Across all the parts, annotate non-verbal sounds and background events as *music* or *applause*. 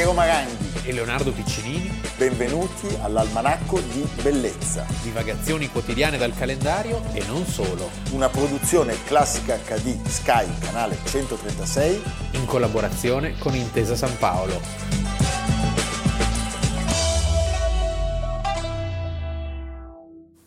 Piero Maranghi e Leonardo Piccinini. Benvenuti all'Almanacco di Bellezza. Divagazioni quotidiane dal calendario e non solo. Una produzione classica HD Sky, canale 136. In collaborazione con Intesa San Paolo.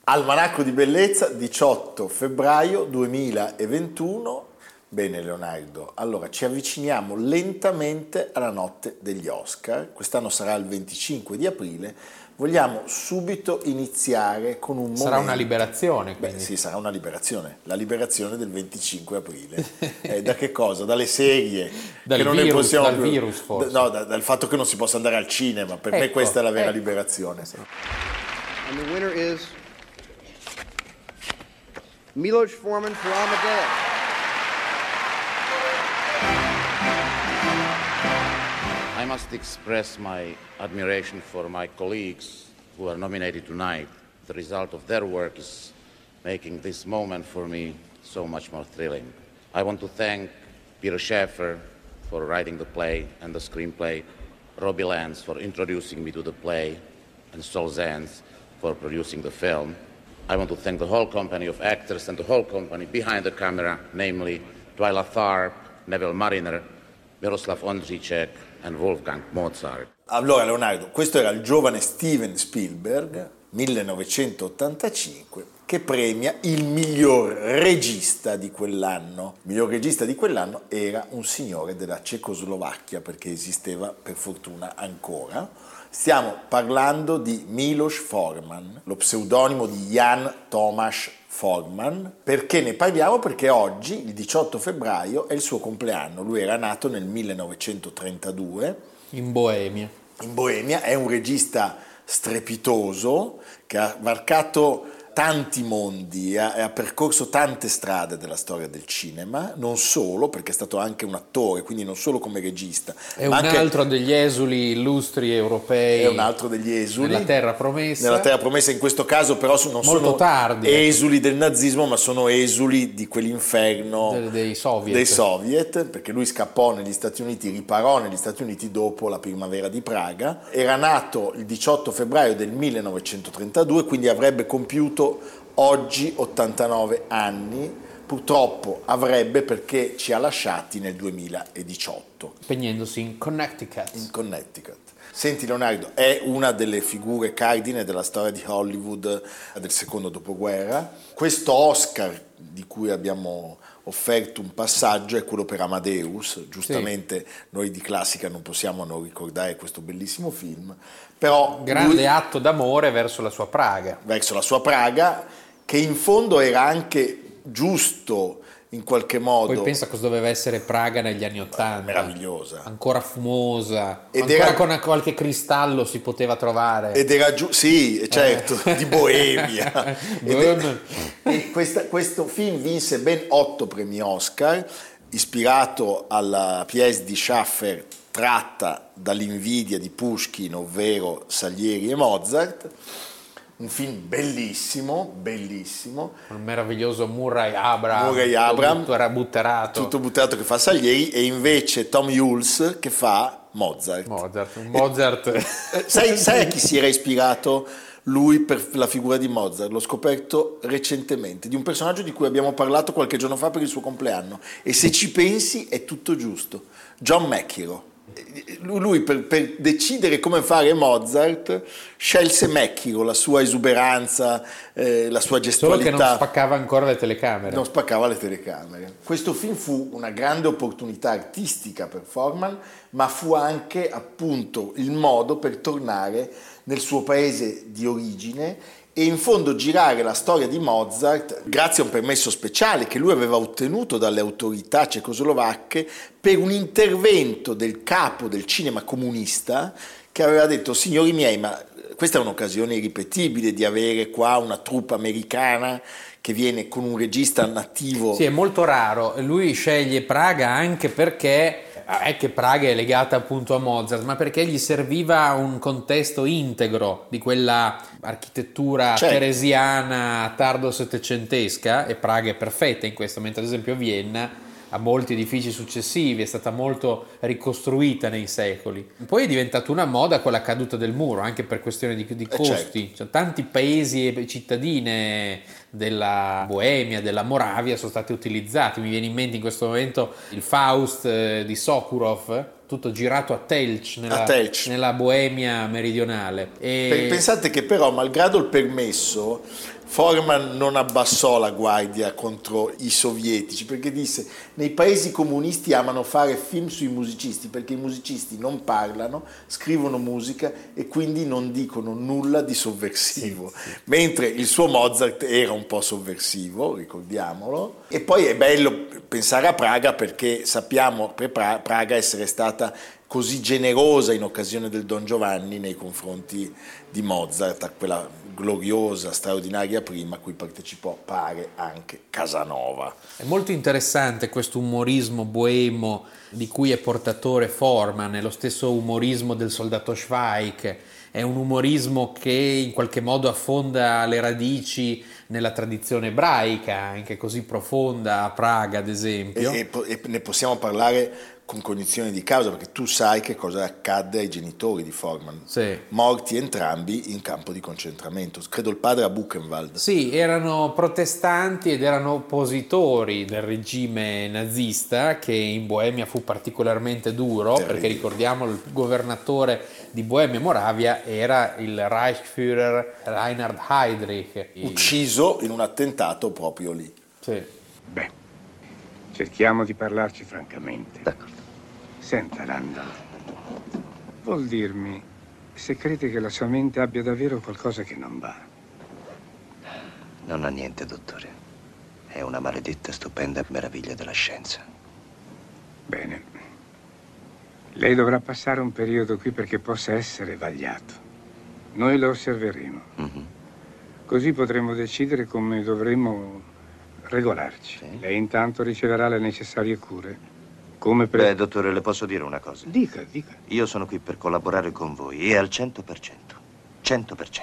Almanacco di Bellezza, 18 febbraio 2021. Bene Leonardo, allora ci avviciniamo lentamente alla notte degli Oscar, quest'anno sarà il 25 di aprile, vogliamo subito iniziare con un sarà momento... Sarà una liberazione quindi. Beh sì, sarà una liberazione, la liberazione del 25 aprile. *laughs* eh, da che cosa? Dalle serie? dal che non virus, ne possiamo dal più... virus forse. No, da, dal fatto che non si possa andare al cinema, per ecco, me questa è la vera ecco. liberazione. And the winner is Milos Forman for Amadeus. I must express my admiration for my colleagues who are nominated tonight. The result of their work is making this moment for me so much more thrilling. I want to thank Peter Schaeffer for writing the play and the screenplay, Robbie Lance for introducing me to the play, and Sol Zans for producing the film. I want to thank the whole company of actors and the whole company behind the camera, namely Twyla Tharp, Neville Mariner, Miroslav Ondřicek, and Wolfgang Mozart. Allora Leonardo, questo era il giovane Steven Spielberg, 1985, che premia il miglior regista di quell'anno. Il miglior regista di quell'anno era un signore della Cecoslovacchia, perché esisteva per fortuna ancora. Stiamo parlando di Milos Forman, lo pseudonimo di Jan Tomasz Forman. Perché ne parliamo? Perché oggi, il 18 febbraio, è il suo compleanno. Lui era nato nel 1932 in Boemia. In Boemia è un regista strepitoso che ha varcato tanti mondi e ha, ha, percorso tante strade della storia del cinema, non solo perché è stato anche un attore, quindi non solo come regista. È un altro degli esuli illustri europei. È un altro degli esuli. Nella terra promessa. Nella terra promessa in questo caso però non Molto sono tardi. esuli del nazismo, ma sono esuli di quell'inferno De, dei, soviet. dei soviet, perché lui scappò negli Stati Uniti, riparò negli Stati Uniti dopo la primavera di Praga. Era nato il 18 febbraio del 1932, quindi avrebbe compiuto oggi 89 anni, purtroppo avrebbe perché ci ha lasciati nel 2018. Spegnendosi in Connecticut. In Connecticut. Senti Leonardo, è una delle figure cardine della storia di Hollywood del secondo dopoguerra. Questo Oscar di cui abbiamo offerto un passaggio è quello per Amadeus, giustamente sì. noi di classica non possiamo non ricordare questo bellissimo film, però... Grande lui, atto d'amore verso la sua Praga. Verso la sua Praga, che in fondo era anche giusto in qualche modo. Poi pensa cosa doveva essere Praga negli anni Ottanta. Meravigliosa. Ancora fumosa. Ed ancora era... con qualche cristallo si poteva trovare. Ed era giù, sì, certo, eh. di Boemia. *laughs* Bohemia. e questa, questo film vinse ben otto premi Oscar, ispirato alla pièce di Schaffer tratta dall'invidia di Pushkin, ovvero Salieri e Mozart un film bellissimo, bellissimo. Un meraviglioso Murray Abram. Murray Abram. Tutto era butterato. Tutto butterato che fa Salieri e invece Tom Hulce che fa Mozart. Mozart. Mozart. E, sai, sai a chi si era ispirato lui per la figura di Mozart? L'ho scoperto recentemente, di un personaggio di cui abbiamo parlato qualche giorno fa per il suo compleanno. E se ci pensi è tutto giusto. John McEnroe lui per, per, decidere come fare Mozart scelse Mecchiro, la sua esuberanza, eh, la sua gestualità. Solo che non spaccava ancora le telecamere. Non spaccava le telecamere. Questo film fu una grande opportunità artistica per Forman, ma fu anche appunto il modo per tornare nel suo paese di origine e in fondo girare la storia di Mozart grazie a un permesso speciale che lui aveva ottenuto dalle autorità cecoslovacche per un intervento del capo del cinema comunista che aveva detto signori miei ma questa è un'occasione irripetibile di avere qua una troupe americana che viene con un regista nativo. Sì, è molto raro. Lui sceglie Praga anche perché è che Praga è legata appunto a Mozart, ma perché gli serviva un contesto integro di quella architettura Certo. teresiana tardo settecentesca e Praga è perfetta in questo, mentre ad esempio Vienna a molti edifici successivi, è stata molto ricostruita nei secoli. Poi è diventata una moda con la caduta del muro, anche per questioni di, di Eh, costi. Cioè, tanti paesi e cittadine della Boemia, della Moravia sono stati utilizzati. Mi viene in mente in questo momento il Faust eh, di Sokurov, tutto girato a Telch, nella, A Telch. nella Boemia meridionale. E- Pensate che però, malgrado il permesso, Forman non abbassò la guardia contro i sovietici perché disse nei paesi comunisti amano fare film sui musicisti perché i musicisti non parlano, scrivono musica e quindi non dicono nulla di sovversivo. Mentre il suo Mozart era un po' sovversivo, ricordiamolo. E poi è bello pensare a Praga perché sappiamo per Pra- Praga essere stata così generosa in occasione del Don Giovanni nei confronti di Mozart, a quella gloriosa, straordinaria prima a cui partecipò, pare, anche Casanova. È molto interessante questo umorismo boemo di cui è portatore Forman, è lo stesso umorismo del soldato Schweik, è un umorismo che in qualche modo affonda le radici nella tradizione ebraica, anche così profonda a Praga ad esempio. E, e e ne possiamo parlare con cognizione di causa, perché tu sai che cosa accadde ai genitori di Forman, Sì. morti entrambi in campo di concentramento. Credo il padre a Buchenwald. Sì, erano protestanti ed erano oppositori del regime nazista che in Boemia fu particolarmente duro Terribile. perché ricordiamo il governatore di Boemia e Moravia era il Reichsführer Reinhard Heydrich. Ucciso in un attentato proprio lì. Sì. Beh, cerchiamo di parlarci francamente. D'accordo. Senta, Randall, vuol dirmi se crede che la sua mente abbia davvero qualcosa che non va. Non ha niente, dottore. È una maledetta, stupenda meraviglia della scienza. Bene. Lei dovrà passare un periodo qui perché possa essere vagliato. Noi lo osserveremo. Mhm. Così potremo decidere come dovremo regolarci. Sì. Lei intanto riceverà le necessarie cure. Come per... Beh, dottore, le posso dire una cosa? Dica, dica. Io sono qui per collaborare con voi e al 100%. 100%.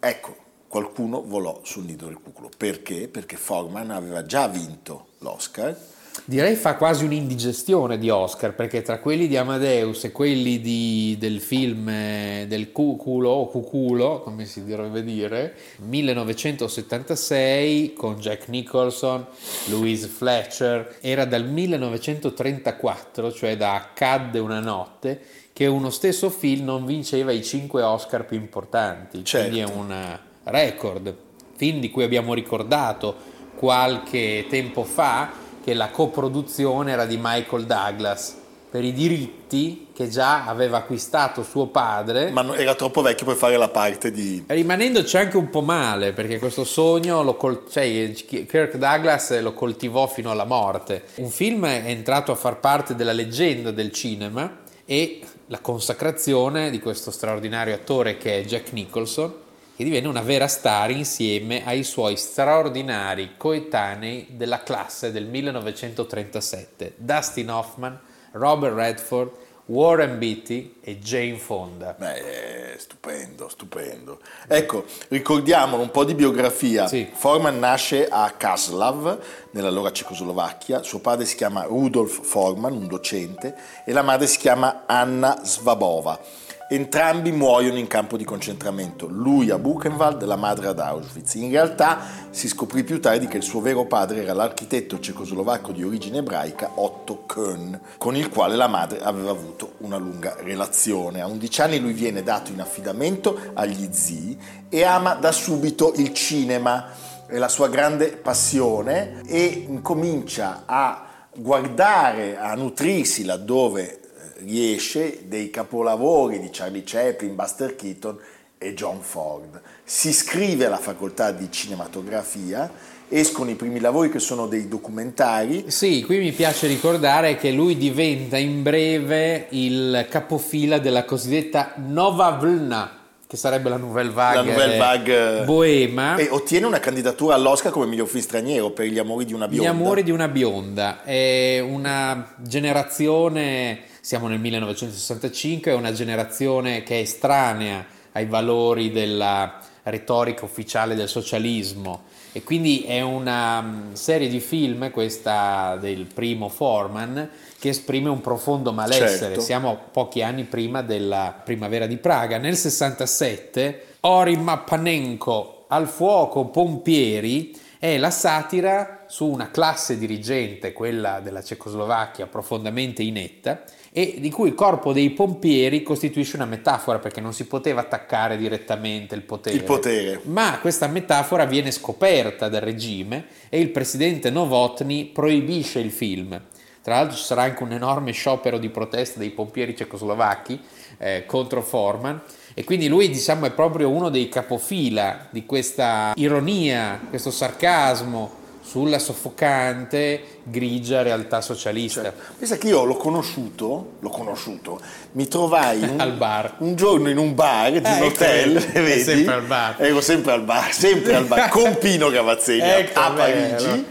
Ecco, qualcuno volò sul nido del cuculo. Perché? Perché Forman aveva già vinto l'Oscar. Direi fa quasi un'indigestione di Oscar perché tra quelli di Amadeus e quelli di- del film eh, del cuculo o cuculo, come si dovrebbe dire, 1976 con Jack Nicholson, Louise Fletcher, era dal 1934, cioè da Accadde una notte, che uno stesso film non vinceva i cinque Oscar più importanti, quindi è Certo. un record. Film di cui abbiamo ricordato qualche tempo fa che la coproduzione era di Michael Douglas per i diritti che già aveva acquistato suo padre. Ma era troppo vecchio per fare la parte di... Rimanendoci anche un po' male perché questo sogno lo col- cioè, Kirk Douglas lo coltivò fino alla morte. Un film è entrato a far parte della leggenda del cinema e la consacrazione di questo straordinario attore che è Jack Nicholson che divenne una vera star insieme ai suoi straordinari coetanei della classe del 1937, Dustin Hoffman, Robert Redford, Warren Beatty e Jane Fonda. Beh, stupendo, stupendo. Ecco, ricordiamolo un po' di biografia. Sì. Forman nasce a Kaslav, nell'allora Cecoslovacchia. Suo padre si chiama Rudolf Forman, un docente, e la madre si chiama Anna Svabova. Entrambi muoiono in campo di concentramento, lui a Buchenwald, la madre ad Auschwitz. In realtà si scoprì più tardi che il suo vero padre era l'architetto cecoslovacco di origine ebraica Otto Köhn, con il quale la madre aveva avuto una lunga relazione. A 11 anni lui viene dato in affidamento agli zii e ama da subito il cinema, è la sua grande passione e incomincia a guardare, a nutrirsi laddove riesce dei capolavori di Charlie Chaplin, Buster Keaton e John Ford. Si iscrive alla facoltà di cinematografia, escono i primi lavori che sono dei documentari. Sì, qui mi piace ricordare che lui diventa in breve il capofila della cosiddetta Nova Vlna, che sarebbe la Nouvelle Vague, La Nouvelle Vague, eh, boema. E ottiene una candidatura all'Oscar come miglior film straniero per Gli amori di una Gli bionda. amori di una bionda è una generazione, siamo nel 1965, è una generazione che è estranea ai valori della retorica ufficiale del socialismo E quindi è una mm, serie di film, questa del primo Foreman, che esprime un profondo malessere. Certo. Siamo pochi anni prima della primavera di Praga. Nel 67 Ori Mapanenko al fuoco Pompieri è la satira su una classe dirigente, quella della Cecoslovacchia, profondamente inetta e di cui il corpo dei pompieri costituisce una metafora perché non si poteva attaccare direttamente il potere. Il potere. Ma questa metafora viene scoperta dal regime e il presidente Novotny proibisce il film. Tra l'altro ci sarà anche un enorme sciopero di protesta dei pompieri cecoslovacchi eh, contro Forman e quindi lui diciamo è proprio uno dei capofila di questa ironia, questo sarcasmo sulla soffocante grigia realtà socialista. Cioè, pensa che io l'ho conosciuto, l'ho conosciuto, mi trovai *laughs* un, Al bar. un giorno in un bar di un ecco, hotel, vedi? sempre al bar. Ero sempre al bar, sempre al bar, con Pino Cavazzini *laughs* a- Ecco, a. Parigi.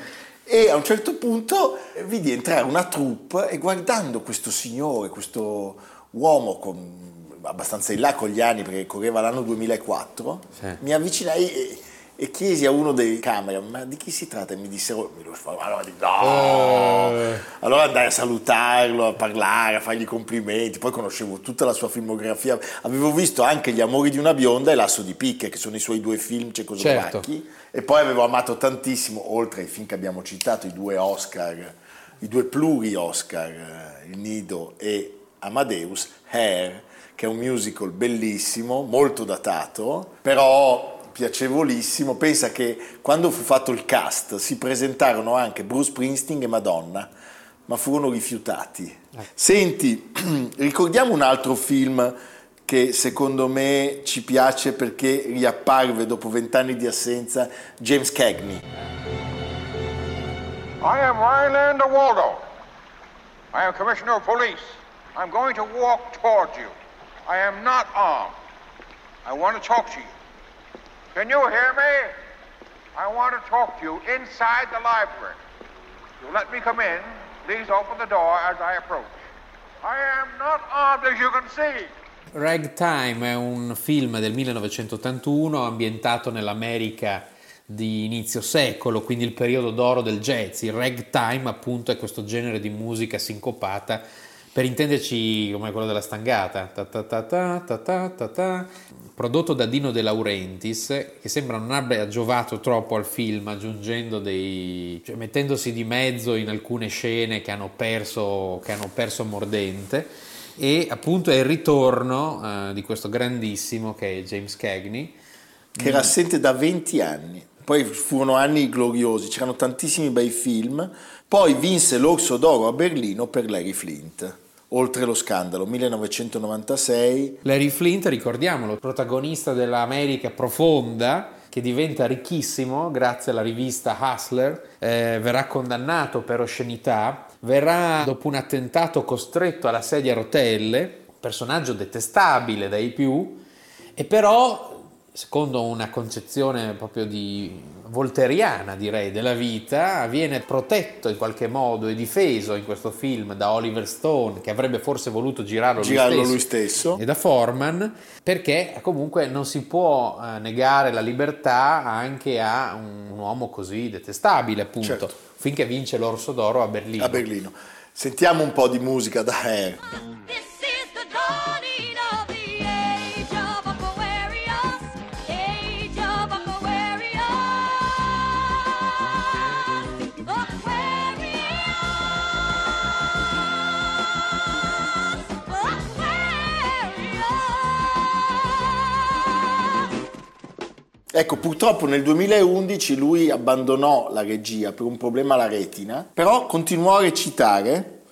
E a un certo punto vidi entrare una troupe e guardando questo signore, questo uomo con- abbastanza in là con gli anni perché correva l'anno 2004, Sì. mi avvicinai e, e chiesi a uno dei camera, ma di chi si tratta? E mi dissero, mi lo allora dico, no! Eh. Allora andai a salutarlo, a parlare, a fargli complimenti, poi conoscevo tutta la sua filmografia, avevo visto anche Gli amori di una bionda e L'asso di picche, che sono i suoi due film cecoslovacchi, e poi avevo amato tantissimo, oltre ai film che abbiamo citato, i due Oscar, i due pluri Oscar, eh, Il Nido e Amadeus, Hair, che è un musical bellissimo, molto datato, però piacevolissimo. Pensa che quando fu fatto il cast si presentarono anche Bruce Springsteen e Madonna, ma furono rifiutati. Senti, *clears throat* ricordiamo un altro film che secondo me ci piace perché riapparve dopo vent'anni di assenza, James Cagney. I am Rylander Waldo. I am Commissioner of Police. I'm going to walk towards you. I am not armed. I want to talk to you. Can you hear me? I want to talk to you inside the library. You let me come in. Please open the door as I approach. I am not armed, as you can see. Ragtime è un film del 1981 ambientato nell'America di inizio secolo, quindi il periodo d'oro del jazz. Il ragtime appunto è questo genere di musica sincopata, per intenderci come quello della stangata, ta ta ta ta ta ta ta ta, prodotto da Dino De Laurentiis, che sembra non abbia giovato troppo al film, aggiungendo dei... cioè mettendosi di mezzo in alcune scene che hanno perso, che hanno perso mordente. E appunto è il ritorno eh, di questo grandissimo che è James Cagney. Che era assente da 20 anni. Poi furono anni gloriosi, c'erano tantissimi bei film. Poi vinse l'Orso d'Oro a Berlino per Larry Flint, oltre lo scandalo, 1996. Larry Flint, ricordiamolo, protagonista dell'America profonda che diventa ricchissimo grazie alla rivista Hustler, eh, verrà condannato per oscenità, verrà dopo un attentato costretto alla sedia a rotelle, personaggio detestabile dai più, e però secondo una concezione proprio di volteriana direi della vita viene protetto in qualche modo e difeso in questo film da Oliver Stone che avrebbe forse voluto girarlo, Girarlo lui, stesso, lui stesso. e da Forman perché comunque non si può eh, negare la libertà anche a un, uomo così detestabile appunto Certo. finché vince l'Orso d'Oro a Berlino a Berlino. Sentiamo un po' di musica da Hair. Ecco, purtroppo nel 2011 lui abbandonò la regia per un problema alla retina, però continuò a recitare.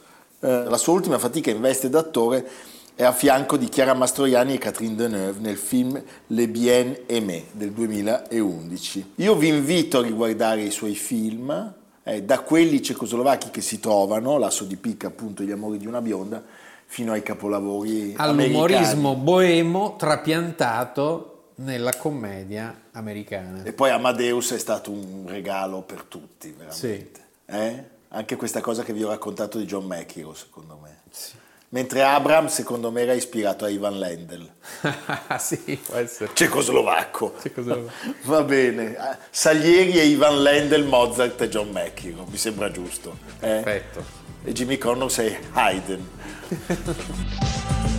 Eh, la sua ultima fatica in veste d'attore è a fianco di Chiara Mastroianni e Catherine Deneuve nel film Le Bien Aimé del 2011. Io vi invito a riguardare i suoi film, eh, da quelli cecoslovacchi che si trovano, L'asso di picca appunto Gli amori di una bionda, fino ai capolavori all'umorismo americani. boemo trapiantato nella commedia americana E poi Amadeus è stato un regalo per tutti, veramente. Sì. Eh? Anche questa cosa che vi ho raccontato di John McEnroe, secondo me. Mentre Abram, secondo me, era ispirato a Ivan Lendl, *laughs* sì, può essere. cecoslovacco. Cecoslovacco. Va bene. Ah, Salieri e Ivan Lendl, Mozart e John McEnroe, mi sembra giusto. eh? Perfetto. E Jimmy Connors è Haydn. *laughs*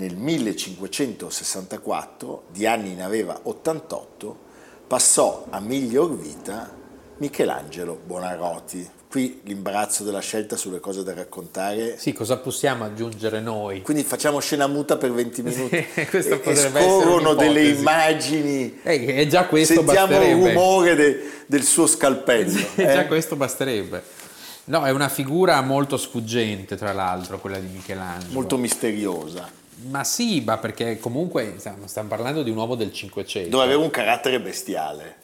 Nel 1564, di anni ne aveva 88, passò a miglior vita Michelangelo Buonarroti. Qui l'imbarazzo della scelta sulle cose da raccontare. Sì, cosa possiamo aggiungere noi? Quindi facciamo scena muta per 20 minuti. *laughs* Questa e, potrebbe scorrono delle immagini. Eh, e già questo Sentiamo il basterebbe. rumore de- del suo scalpello. E *laughs* eh? già questo basterebbe. No, è una figura molto sfuggente, tra l'altro, quella di Michelangelo. Molto misteriosa. Ma sì, ma perché comunque stiamo, parlando di un uomo del Cinquecento. Dove aveva un carattere bestiale.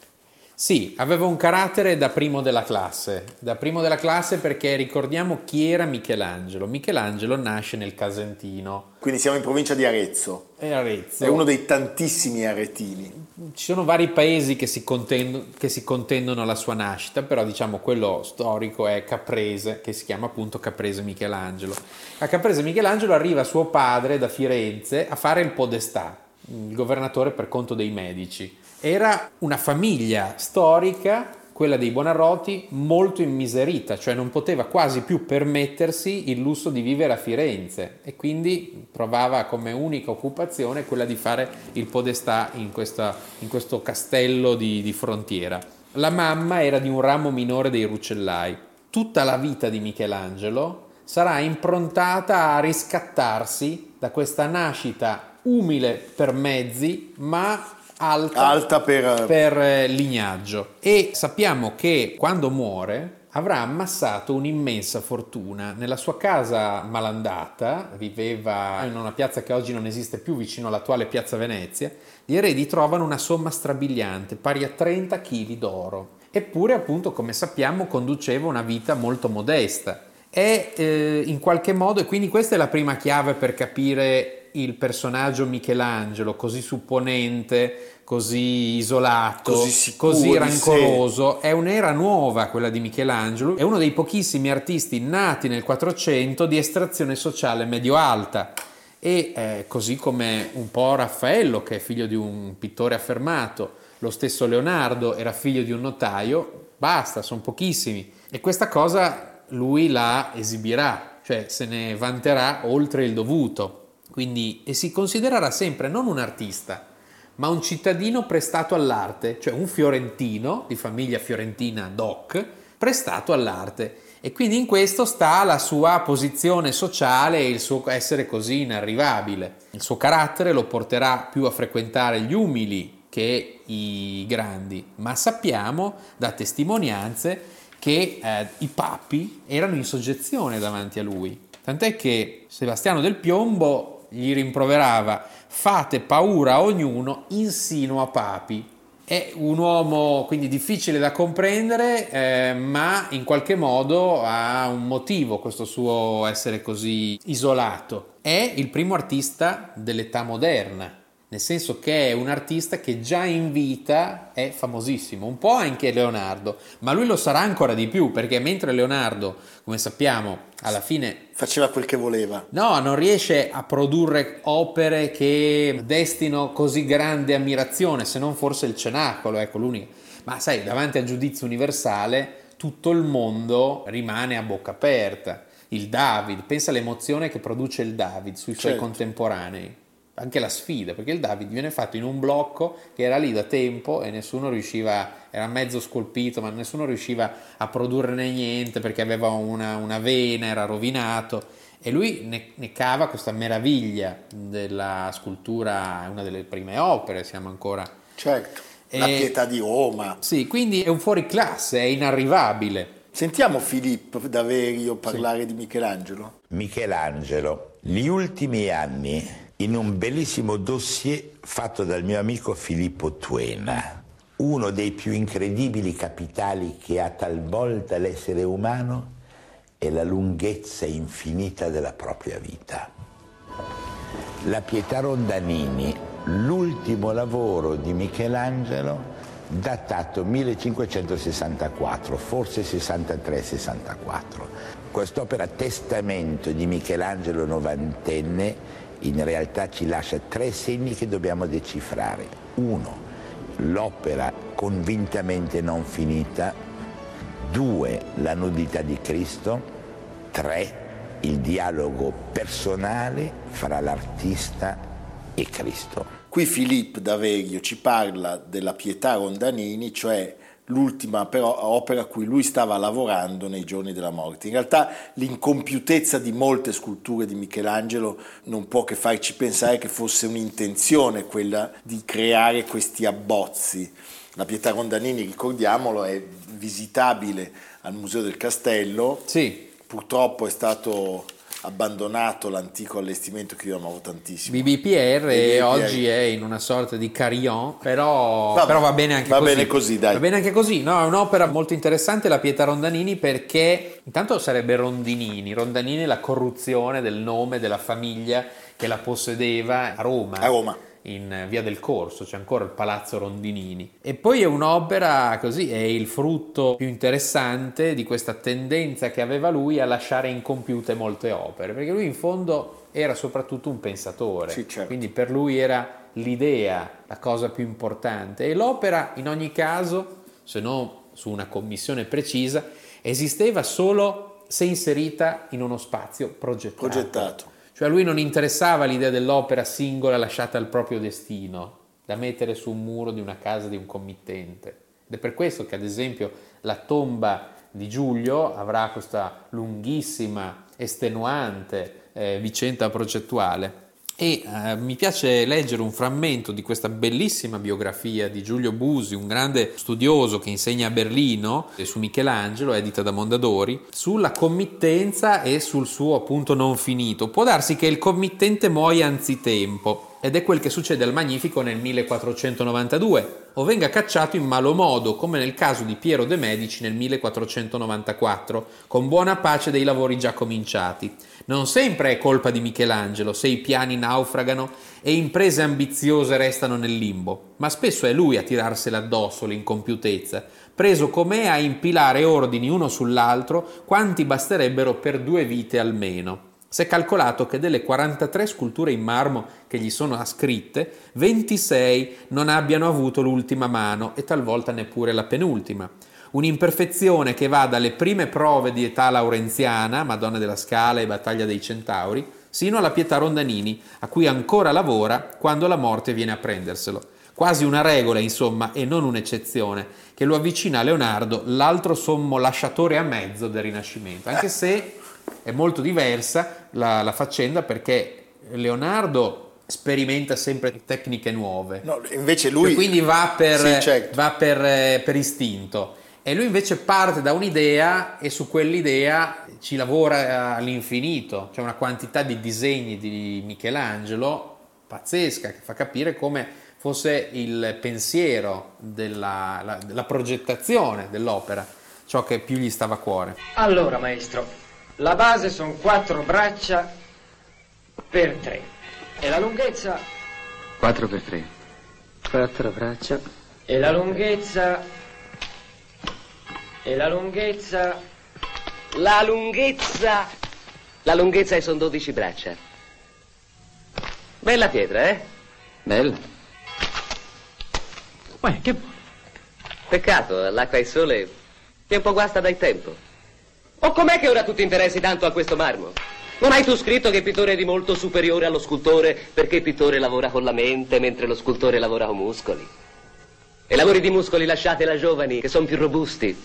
Sì, aveva un carattere da primo della classe, da primo della classe perché ricordiamo chi era Michelangelo. Michelangelo nasce nel Casentino, Quindi siamo in provincia di Arezzo. è Arezzo. È uno dei tantissimi aretini. Ci sono vari paesi che si, contendo- che si contendono alla sua nascita, però diciamo quello storico è Caprese, che si chiama appunto Caprese Michelangelo. A Caprese Michelangelo arriva suo padre da Firenze a fare il podestà, il governatore per conto dei medici. Era una famiglia storica, quella dei Buonarroti, molto immiserita, cioè non poteva quasi più permettersi il lusso di vivere a Firenze e quindi provava come unica occupazione quella di fare il podestà in, questa- in questo castello di, di frontiera. La mamma era di un ramo minore dei Rucellai. Tutta la vita di Michelangelo sarà improntata a riscattarsi da questa nascita umile per mezzi, ma alta, Alta per... per eh, lignaggio. E sappiamo che quando muore avrà ammassato un'immensa fortuna. Nella sua casa malandata, viveva in una piazza che oggi non esiste più vicino all'attuale piazza Venezia, gli eredi trovano una somma strabiliante, pari a 30 kg d'oro. Eppure, appunto, come sappiamo, conduceva una vita molto modesta. E eh, in qualche modo, e quindi questa è la prima chiave per capire il personaggio Michelangelo, così supponente, così isolato, Così sicuro così rancoroso. È un'era nuova quella di Michelangelo, è uno dei pochissimi artisti nati nel 400 di estrazione sociale medio-alta. E eh, così come un po' Raffaello, che è figlio di un pittore affermato, lo stesso Leonardo era figlio di un notaio, basta, sono pochissimi. E questa cosa lui la esibirà, cioè se ne vanterà oltre il dovuto. Quindi, e si considererà sempre non un artista, ma un cittadino prestato all'arte, cioè un fiorentino di famiglia fiorentina doc, prestato all'arte. E quindi in questo sta la sua posizione sociale e il suo essere così inarrivabile. Il suo carattere lo porterà più a frequentare gli umili che i grandi, ma sappiamo da testimonianze che eh, i papi erano in soggezione davanti a lui. Tant'è che Sebastiano del Piombo gli rimproverava fate paura a ognuno insino a papi. È un uomo quindi difficile da comprendere, eh, ma in qualche modo ha un motivo questo suo essere così isolato. È il primo artista dell'età moderna, nel senso che è un artista che già in vita è famosissimo, un po' anche Leonardo, ma lui lo sarà ancora di più perché mentre Leonardo, come sappiamo, alla fine Faceva quel che voleva. No, non riesce a produrre opere che destino così grande ammirazione, se non forse il cenacolo, ecco l'unica. Ma sai, davanti al giudizio universale tutto il mondo rimane a bocca aperta. Il David, pensa all'emozione che produce il David sui suoi Certo. contemporanei. Anche la sfida, perché il David viene fatto in un blocco che era lì da tempo e nessuno riusciva, era mezzo scolpito, ma nessuno riusciva a produrne niente perché aveva una, una vena, era rovinato. E lui ne, ne cava questa meraviglia della scultura, è una delle prime opere, siamo ancora... Certo. La E- pietà di Roma. Sì, quindi è un fuoriclasse, è inarrivabile. Sentiamo Filippo Daverio parlare di Michelangelo. Michelangelo, gli ultimi anni in un bellissimo dossier fatto dal mio amico Filippo Tuena, uno dei più incredibili capitali che ha talvolta l'essere umano è la lunghezza infinita della propria vita. La Pietà Rondanini, l'ultimo lavoro di Michelangelo, datato 1564, forse 63-64. Quest'opera testamento di Michelangelo novantenne in realtà ci lascia tre segni che dobbiamo decifrare. Uno, l'opera convintamente non finita. Due, la nudità di Cristo. Tre, il dialogo personale fra l'artista e Cristo. Qui Filippo D'Averio ci parla della Pietà Rondanini, cioè l'ultima però opera a cui lui stava lavorando nei giorni della morte. In realtà l'incompiutezza di molte sculture di Michelangelo non può che farci pensare che fosse un'intenzione quella di creare questi abbozzi. La Pietà Rondanini, ricordiamolo, è visitabile al Museo del Castello. Sì, Purtroppo è stato abbandonato l'antico allestimento che io amavo tantissimo. BBPR BBPR. oggi è in una sorta di carillon, però, Vabbè, però va bene anche va così. bene così, dai. Va bene anche così, no, è un'opera molto interessante la Pietà Rondanini perché intanto sarebbe Rondinini, Rondanini è la corruzione del nome della famiglia che la possedeva a Roma. A Roma. In via del Corso, c'è ancora il palazzo Rondinini. E poi è un'opera così, è il frutto più interessante di questa tendenza che aveva lui a lasciare incompiute molte opere, perché lui in fondo era soprattutto un pensatore, Sì, certo. quindi per lui era l'idea la cosa più importante e l'opera in ogni caso, se non su una commissione precisa, esisteva solo se inserita in uno spazio progettato. Progettato. Cioè a lui non interessava l'idea dell'opera singola lasciata al proprio destino, da mettere su un muro di una casa di un committente. Ed è per questo che ad esempio la tomba di Giulio avrà questa lunghissima, estenuante eh, vicenda progettuale. E eh, mi piace leggere un frammento di questa bellissima biografia di Giulio Busi, un grande studioso che insegna a Berlino eh, su Michelangelo, edita da Mondadori, sulla committenza e sul suo appunto non finito. Può darsi che il committente muoia anzitempo, ed è quel che succede al Magnifico nel 1492, o venga cacciato in malo modo, come nel caso di Piero de' Medici nel 1494, con buona pace dei lavori già cominciati. Non sempre è colpa di Michelangelo se i piani naufragano e imprese ambiziose restano nel limbo, ma spesso è lui a tirarsela addosso l'incompiutezza, preso com'è a impilare ordini uno sull'altro quanti basterebbero per due vite almeno. Si è calcolato che delle 43 sculture in marmo che gli sono ascritte, 26 non abbiano avuto l'ultima mano e talvolta neppure la penultima. Un'imperfezione che va dalle prime prove di età laurenziana, Madonna della Scala e Battaglia dei Centauri, sino alla Pietà Rondanini, a cui ancora lavora quando la morte viene a prenderselo. Quasi una regola, insomma, e non un'eccezione, che lo avvicina a Leonardo, l'altro sommo lasciatore a mezzo del Rinascimento, anche se è molto diversa la, la faccenda perché Leonardo sperimenta sempre tecniche nuove. No, invece lui... Cioè, quindi va per, Sì, certo. va per, eh, per istinto. E lui invece parte da un'idea e su quell'idea ci lavora all'infinito. C'è una quantità di disegni di Michelangelo pazzesca che fa capire come fosse il pensiero della la- della progettazione dell'opera, ciò che più gli stava a cuore. Allora, maestro, la base sono quattro braccia per tre. E la lunghezza? 4 per 3. Quattro braccia. E la lunghezza? E la lunghezza? La lunghezza. La lunghezza sono 12 braccia. Bella pietra, eh? Bella. Uè, che... Peccato, l'acqua e il sole che un po' guasta dal tempo. O com'è che ora tu ti interessi tanto a questo marmo? Non hai tu scritto che il pittore è di molto superiore allo scultore perché il pittore lavora con la mente mentre lo scultore lavora con muscoli? E lavori di muscoli lasciate ai giovani che sono più robusti.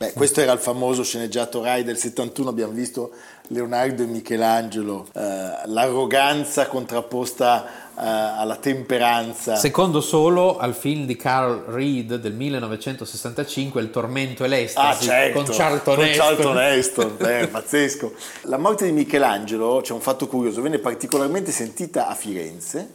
Beh, questo era il famoso sceneggiato Rai del 71, abbiamo visto Leonardo e Michelangelo, eh, l'arroganza contrapposta eh, alla temperanza. Secondo solo al film di Carl Reed del 1965, Il tormento e Ah, l'estasi, certo, con Charlton con Heston. Charlton Heston, *laughs* eh, pazzesco. La morte di Michelangelo, c'è un fatto curioso, venne particolarmente sentita a Firenze,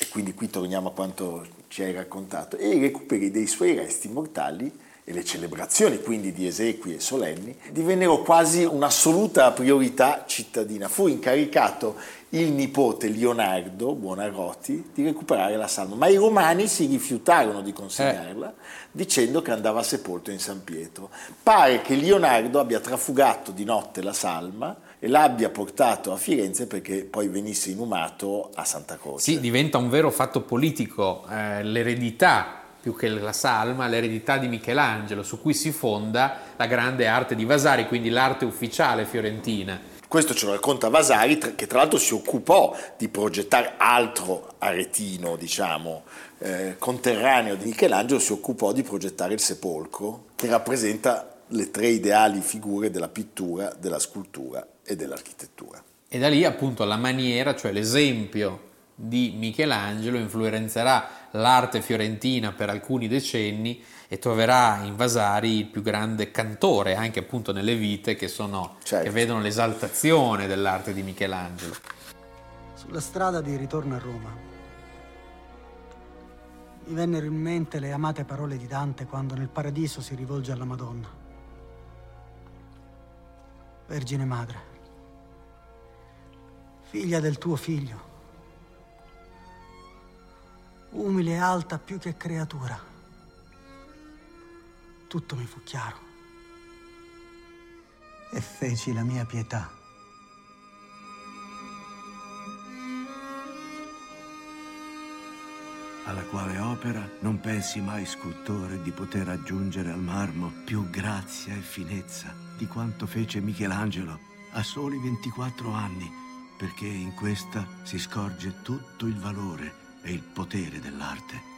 e quindi qui torniamo a quanto ci hai raccontato, e i recuperi dei suoi resti mortali e le celebrazioni quindi di esequie e solenni divennero quasi un'assoluta priorità cittadina. Fu incaricato il nipote Leonardo Buonarroti di recuperare la salma, ma i romani si rifiutarono di consegnarla dicendo che andava sepolto in San Pietro. Pare che Leonardo abbia trafugato di notte la salma e l'abbia portato a Firenze perché poi venisse inumato a Santa Croce. Sì, diventa un vero fatto politico, eh, l'eredità più che la salma, l'eredità di Michelangelo, su cui si fonda la grande arte di Vasari, quindi l'arte ufficiale fiorentina. Questo ce lo racconta Vasari, che tra l'altro si occupò di progettare altro aretino, diciamo, eh, conterraneo di Michelangelo, si occupò di progettare il sepolcro, che rappresenta le tre ideali figure della pittura, della scultura e dell'architettura. E da lì appunto la maniera, cioè l'esempio di Michelangelo influenzerà l'arte fiorentina per alcuni decenni e troverà in Vasari il più grande cantore anche appunto nelle vite che, sono, Certo. che vedono l'esaltazione dell'arte di Michelangelo. Sulla strada di ritorno a Roma mi vennero in mente le amate parole di Dante quando nel paradiso si rivolge alla Madonna. Vergine Madre, figlia del tuo figlio, umile e alta più che creatura, tutto mi fu chiaro e feci la mia pietà. alla quale opera non pensi mai, scultore, di poter aggiungere al marmo più grazia e finezza di quanto fece Michelangelo a soli 24 anni, perché in questa si scorge tutto il valore e il potere dell'arte.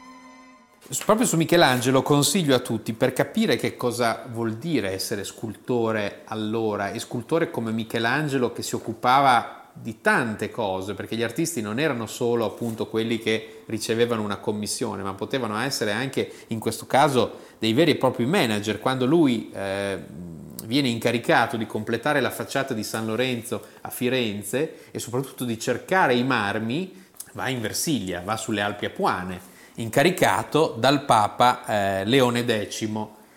Proprio su Michelangelo consiglio a tutti per capire che cosa vuol dire essere scultore allora e scultore come Michelangelo che si occupava di tante cose, perché gli artisti non erano solo appunto quelli che ricevevano una commissione, ma potevano essere anche in questo caso dei veri e propri manager. Quando lui eh, viene incaricato di completare la facciata di San Lorenzo a Firenze e soprattutto di cercare i marmi, va in Versilia, va sulle Alpi Apuane, incaricato dal Papa eh, Leone X.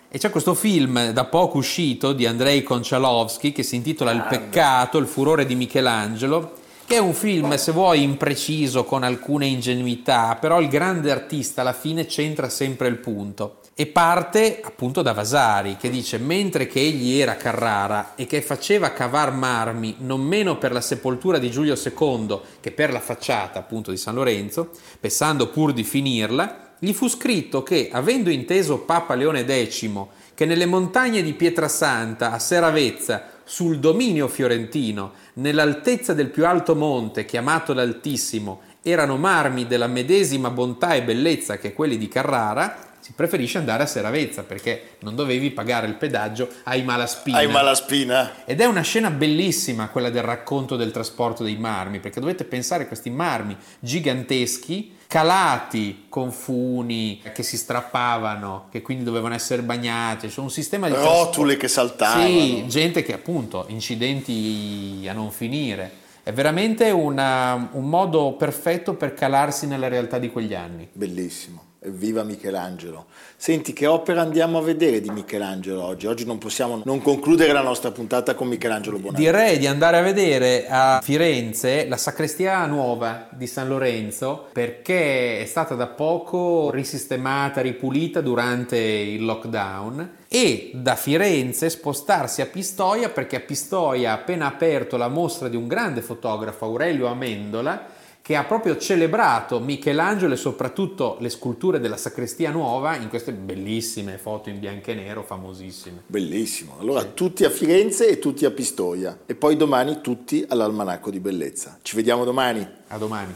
E c'è questo film da poco uscito di Andrei Konchalovsky che si intitola Il peccato, il furore di Michelangelo, che è un film, se vuoi, impreciso, con alcune ingenuità, però il grande artista alla fine centra sempre il punto. E parte appunto da Vasari, che dice, mentre che egli era Carrara e che faceva cavar marmi non meno per la sepoltura di Giulio II che per la facciata appunto di San Lorenzo, pensando pur di finirla, gli fu scritto che, avendo inteso Papa Leone X che nelle montagne di Pietrasanta, a Seravezza, sul dominio fiorentino, nell'altezza del più alto monte, chiamato l'Altissimo, erano marmi della medesima bontà e bellezza che quelli di Carrara, si preferisce andare a Seravezza perché non dovevi pagare il pedaggio ai Malaspina. Hai Malaspina? Ed è una scena bellissima quella del racconto del trasporto dei marmi, perché dovete pensare a questi marmi giganteschi calati con funi che si strappavano, che quindi dovevano essere bagnati, c'è un sistema di Rotule che saltavano. Sì, gente che appunto incidenti a non finire. È veramente una- un modo perfetto per calarsi nella realtà di quegli anni. Bellissimo. Evviva Michelangelo. Senti, che opera andiamo a vedere di Michelangelo oggi? Oggi non possiamo non concludere la nostra puntata con Michelangelo Bonanno. Direi di andare a vedere a Firenze la sacrestia nuova di San Lorenzo perché è stata da poco risistemata, ripulita durante il lockdown e da Firenze spostarsi a Pistoia perché a Pistoia ha appena aperto la mostra di un grande fotografo Aurelio Amendola che ha proprio celebrato Michelangelo e soprattutto le sculture della sacrestia nuova in queste bellissime foto in bianco e nero famosissime. Bellissimo. Allora tutti a Firenze e tutti a Pistoia. E poi domani tutti all'Almanacco di Bellezza. Ci vediamo domani. A domani.